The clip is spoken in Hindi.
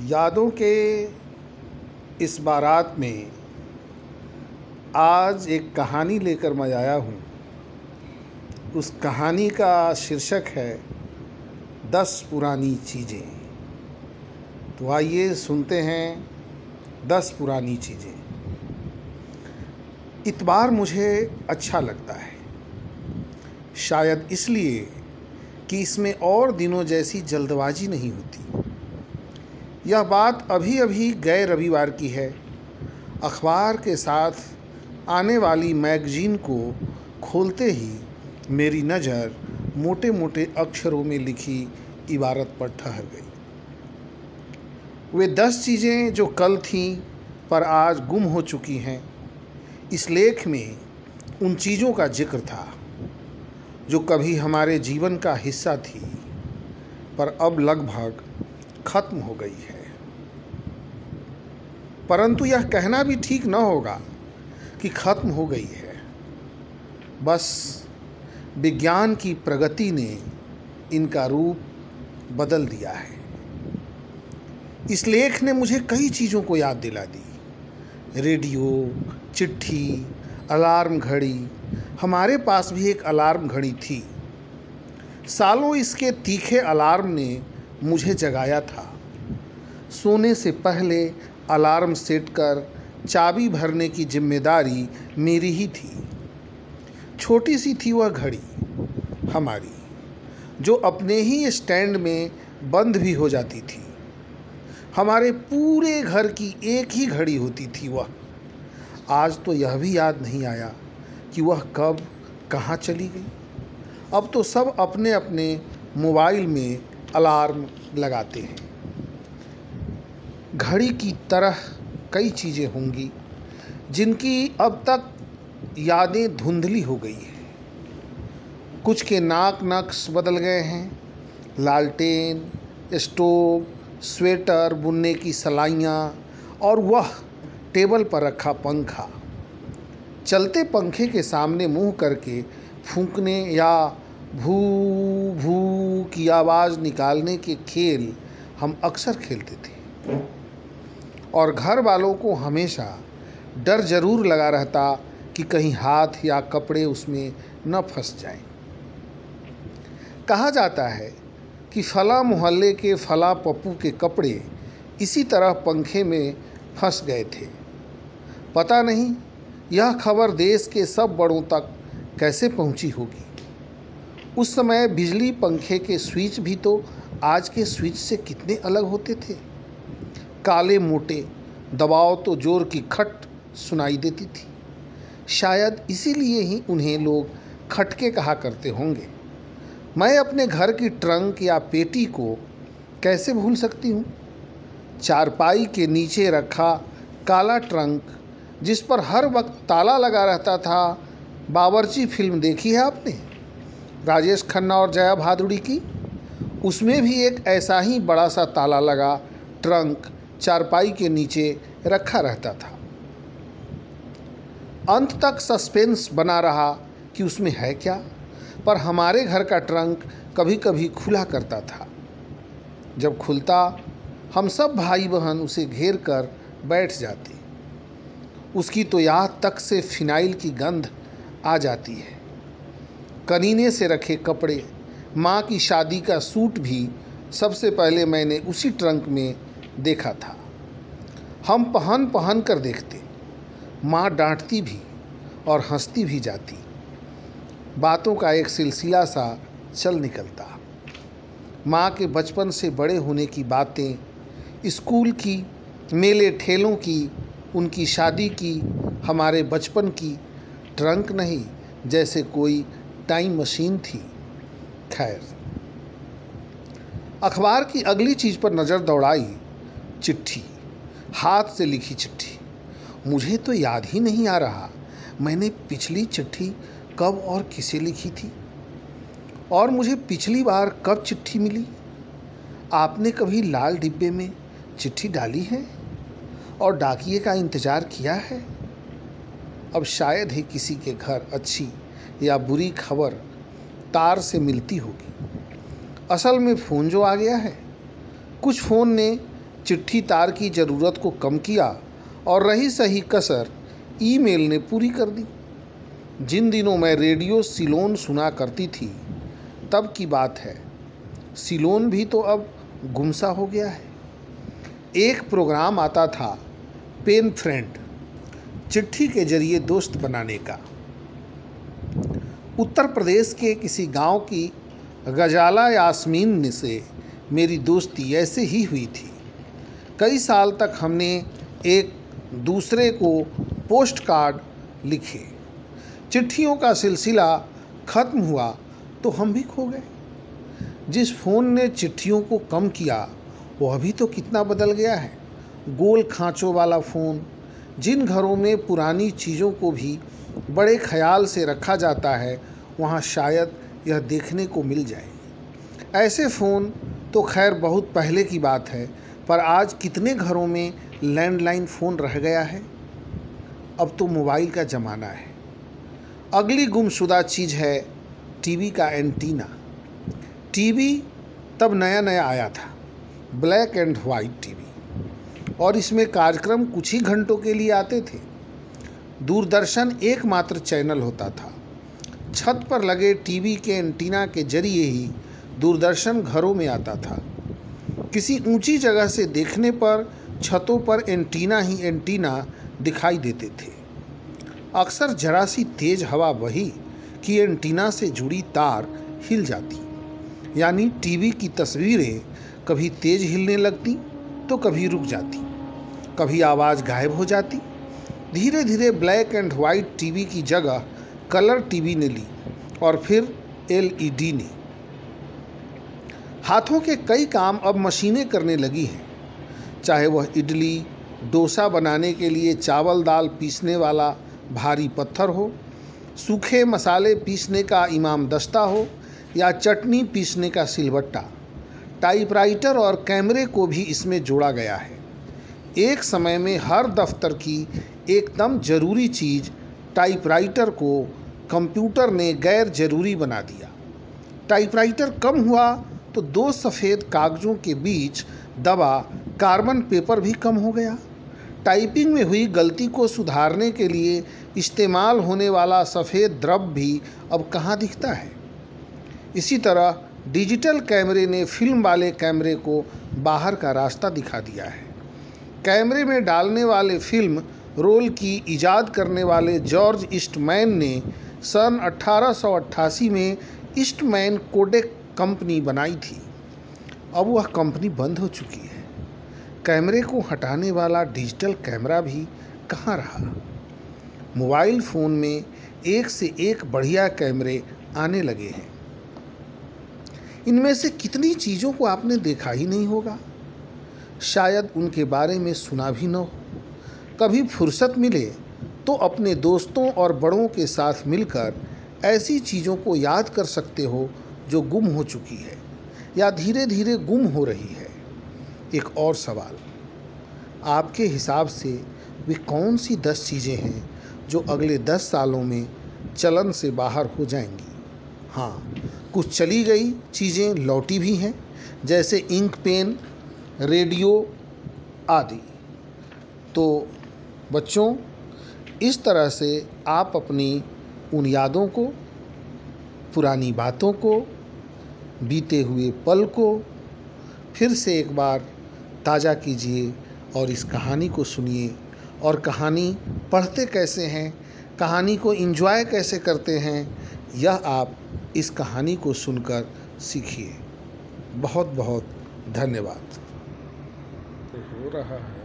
यादों के इस बारात में आज एक कहानी लेकर मैं आया हूँ। उस कहानी का शीर्षक है, दस पुरानी चीज़ें। तो आइए सुनते हैं दस पुरानी चीज़ें। इतबार मुझे अच्छा लगता है। शायद इसलिए कि इसमें और दिनों जैसी जल्दबाजी नहीं होती। यह बात अभी अभी गए रविवार की है। अखबार के साथ आने वाली मैगजीन को खोलते ही मेरी नज़र मोटे मोटे अक्षरों में लिखी इबारत पर ठहर गई। वे दस चीज़ें जो कल थीं, पर आज गुम हो चुकी हैं। इस लेख में उन चीज़ों का ज़िक्र था, जो कभी हमारे जीवन का हिस्सा थी, पर अब लगभग खत्म हो गई है। परंतु यह कहना भी ठीक न होगा कि खत्म हो गई है। बस विज्ञान की प्रगति ने इनका रूप बदल दिया है। इस लेख ने मुझे कई चीज़ों को याद दिला दी। रेडियो, चिट्ठी, अलार्म घड़ी, हमारे पास भी एक अलार्म घड़ी थी। सालों इसके तीखे अलार्म ने मुझे जगाया था। सोने से पहले अलार्म सेट कर चाबी भरने की ज़िम्मेदारी मेरी ही थी। छोटी सी थी वह घड़ी हमारी, जो अपने ही स्टैंड में बंद भी हो जाती थी। हमारे पूरे घर की एक ही घड़ी होती थी वह। आज तो यह भी याद नहीं आया कि वह कब, कहाँ चली गई। अब तो सब अपने अपने मोबाइल में अलार्म लगाते हैं। घड़ी की तरह कई चीज़ें होंगी, जिनकी अब तक यादें धुंधली हो गई हैं। कुछ के नाक नक्श बदल गए हैं, लालटेन, स्टोव, स्वेटर, बुनने की सलाइयाँ, और वह टेबल पर रखा पंखा। चलते पंखे के सामने मुँह करके फूंकने या भू भू की आवाज़ निकालने के खेल हम अक्सर खेलते थे। और घर वालों को हमेशा डर ज़रूर लगा रहता कि कहीं हाथ या कपड़े उसमें न फंस जाएँ। कहा जाता है कि फला मोहल्ले के फला पप्पू के कपड़े इसी तरह पंखे में फंस गए थे। पता नहीं यह खबर देश के सब बड़ों तक कैसे पहुँची होगी। उस समय बिजली पंखे के स्विच भी तो आज के स्विच से कितने अलग होते थे। काले मोटे, दबाव तो ज़ोर की खट सुनाई देती थी। शायद इसीलिए ही उन्हें लोग खटके कहा करते होंगे। मैं अपने घर की ट्रंक या पेटी को कैसे भूल सकती हूँ? चारपाई के नीचे रखा काला ट्रंक, जिस पर हर वक्त ताला लगा रहता था, बावर्ची फ़िल्म देखी है आपने? राजेश खन्ना और जया भादुड़ी की। उसमें भी एक ऐसा ही बड़ा सा ताला लगा, ट्रंक चारपाई के नीचे रखा रहता था। अंत तक सस्पेंस बना रहा कि उसमें है क्या, पर हमारे घर का ट्रंक कभी कभी खुला करता था। जब खुलता, हम सब भाई बहन उसे घेर कर बैठ जाते। उसकी तो यहाँ तक से फिनाइल की गंध आ जाती है। कनीने से रखे कपड़े। माँ की शादी का सूट भी सबसे पहले मैंने उसी ट्रंक में देखा था। हम पहन पहन कर देखते। माँ डांटती भी और हंसती भी जाती। बातों का एक सिलसिला सा चल निकलता। माँ के बचपन से बड़े होने की बातें, स्कूल की, मेले ठेलों की, उनकी शादी की, हमारे बचपन की ट्रंक नहीं, जैसे कोई टाइम मशीन थी। खैर, अखबार की अगली चीज़ पर नज़र दौड़ाई चिट्ठी। हाथ से लिखी चिट्ठी। मुझे तो याद ही नहीं आ रहा, मैंने पिछली चिट्ठी कब और किसे लिखी थी? और मुझे पिछली बार कब चिट्ठी मिली? आपने कभी लाल डिब्बे में चिट्ठी डाली है? और डाकिए का इंतज़ार किया है? अब शायद ही किसी के घर, अच्छी या बुरी खबर तार से मिलती होगी। असल में फ़ोन जो आ गया है, कुछ फ़ोन ने चिट्ठी तार की ज़रूरत को कम किया और रही सही कसर ईमेल ने पूरी कर दी। जिन दिनों मैं रेडियो सिलोन सुना करती थी, तब की बात है, सिलोन भी तो अब गुमसा हो गया है। एक प्रोग्राम आता था, पेन फ्रेंड, चिट्ठी के ज़रिए दोस्त बनाने का। उत्तर प्रदेश के किसी गाँव की गजाला यास्मीन से मेरी दोस्ती ऐसे ही हुई थी। कई साल तक हमने एक दूसरे को पोस्ट कार्ड लिखे। चिट्ठियों का सिलसिला ख़त्म हुआ तो हम भी खो गए। जिस फ़ोन ने चिट्ठियों को कम किया वह अभी तो कितना बदल गया है। गोल खांचों वाला फ़ोन, जिन घरों में पुरानी चीज़ों को भी बड़े ख्याल से रखा जाता है, वहाँ शायद यह देखने को मिल जाए। ऐसे फ़ोन तो खैर बहुत पहले की बात है, पर आज कितने घरों में लैंडलाइन फ़ोन रह गया है? अब तो मोबाइल का ज़माना है। अगली गुमशुदा चीज़ है टीवी का एंटीना। टीवी तब नया नया आया था, ब्लैक एंड वाइट टीवी, और इसमें कार्यक्रम कुछ ही घंटों के लिए आते थे। दूरदर्शन एकमात्र चैनल होता था। छत पर लगे टीवी के एंटीना के ज़रिए ही दूरदर्शन घरों में आता था। किसी ऊँची जगह से देखने पर छतों पर एंटीना ही एंटीना दिखाई देते थे। अक्सर जरा सी तेज हवा बही कि एंटीना से जुड़ी तार हिल जाती। यानी टीवी की तस्वीरें कभी तेज हिलने लगती तो कभी रुक जाती। कभी आवाज़ गायब हो जाती धीरे धीरे ब्लैक एंड वाइट टीवी की जगह कलर टीवी ने ली और फिर एलईडी ने। हाथों के कई काम अब मशीनें करने लगी हैं। चाहे वह इडली, डोसा बनाने के लिए चावल दाल पीसने वाला भारी पत्थर हो, सूखे मसाले पीसने का इमाम दस्ता हो या चटनी पीसने का सिलबट्टा, टाइपराइटर और कैमरे को भी इसमें जोड़ा गया है। एक समय में हर दफ्तर की एकदम ज़रूरी चीज़ टाइपराइटर को कंप्यूटर ने गैर ज़रूरी बना दिया। टाइपराइटर कम हुआ तो दो सफ़ेद कागज़ों के बीच दबा कार्बन पेपर भी कम हो गया। टाइपिंग में हुई गलती को सुधारने के लिए इस्तेमाल होने वाला सफ़ेद द्रव भी अब कहाँ दिखता है? इसी तरह डिजिटल कैमरे ने फ़िल्म वाले कैमरे को बाहर का रास्ता दिखा दिया है। कैमरे में डालने वाले फ़िल्म रोल की ईजाद करने वाले जॉर्ज ईस्टमैन ने सन 1888 में ईस्टमैन कोडेक कंपनी बनाई थी। अब वह कंपनी बंद हो चुकी है। कैमरे को हटाने वाला डिजिटल कैमरा भी कहाँ रहा? मोबाइल फ़ोन में एक से एक बढ़िया कैमरे आने लगे हैं। इनमें से कितनी चीज़ों को आपने देखा ही नहीं होगा? शायद उनके बारे में सुना भी न हो। कभी फुर्सत मिले तो अपने दोस्तों और बड़ों के साथ मिलकर ऐसी चीज़ों को याद कर सकते हो जो गुम हो चुकी है या धीरे धीरे गुम हो रही है। एक और सवाल। आपके हिसाब से वे कौन सी दस चीज़ें हैं जो अगले दस सालों में चलन से बाहर हो जाएँगी? हाँ कुछ चली गई चीज़ें लौटी भी हैं, जैसे इंक पेन रेडियो आदि। तो बच्चों, इस तरह से आप अपनी उन यादों को, पुरानी बातों को, बीते हुए पल को फिर से एक बार ताज़ा कीजिए और इस कहानी को सुनिए। और कहानी पढ़ते कैसे हैं, कहानी को एंजॉय कैसे करते हैं, यह आप इस कहानी को सुनकर सीखिए। बहुत बहुत धन्यवाद। तो हो रहा है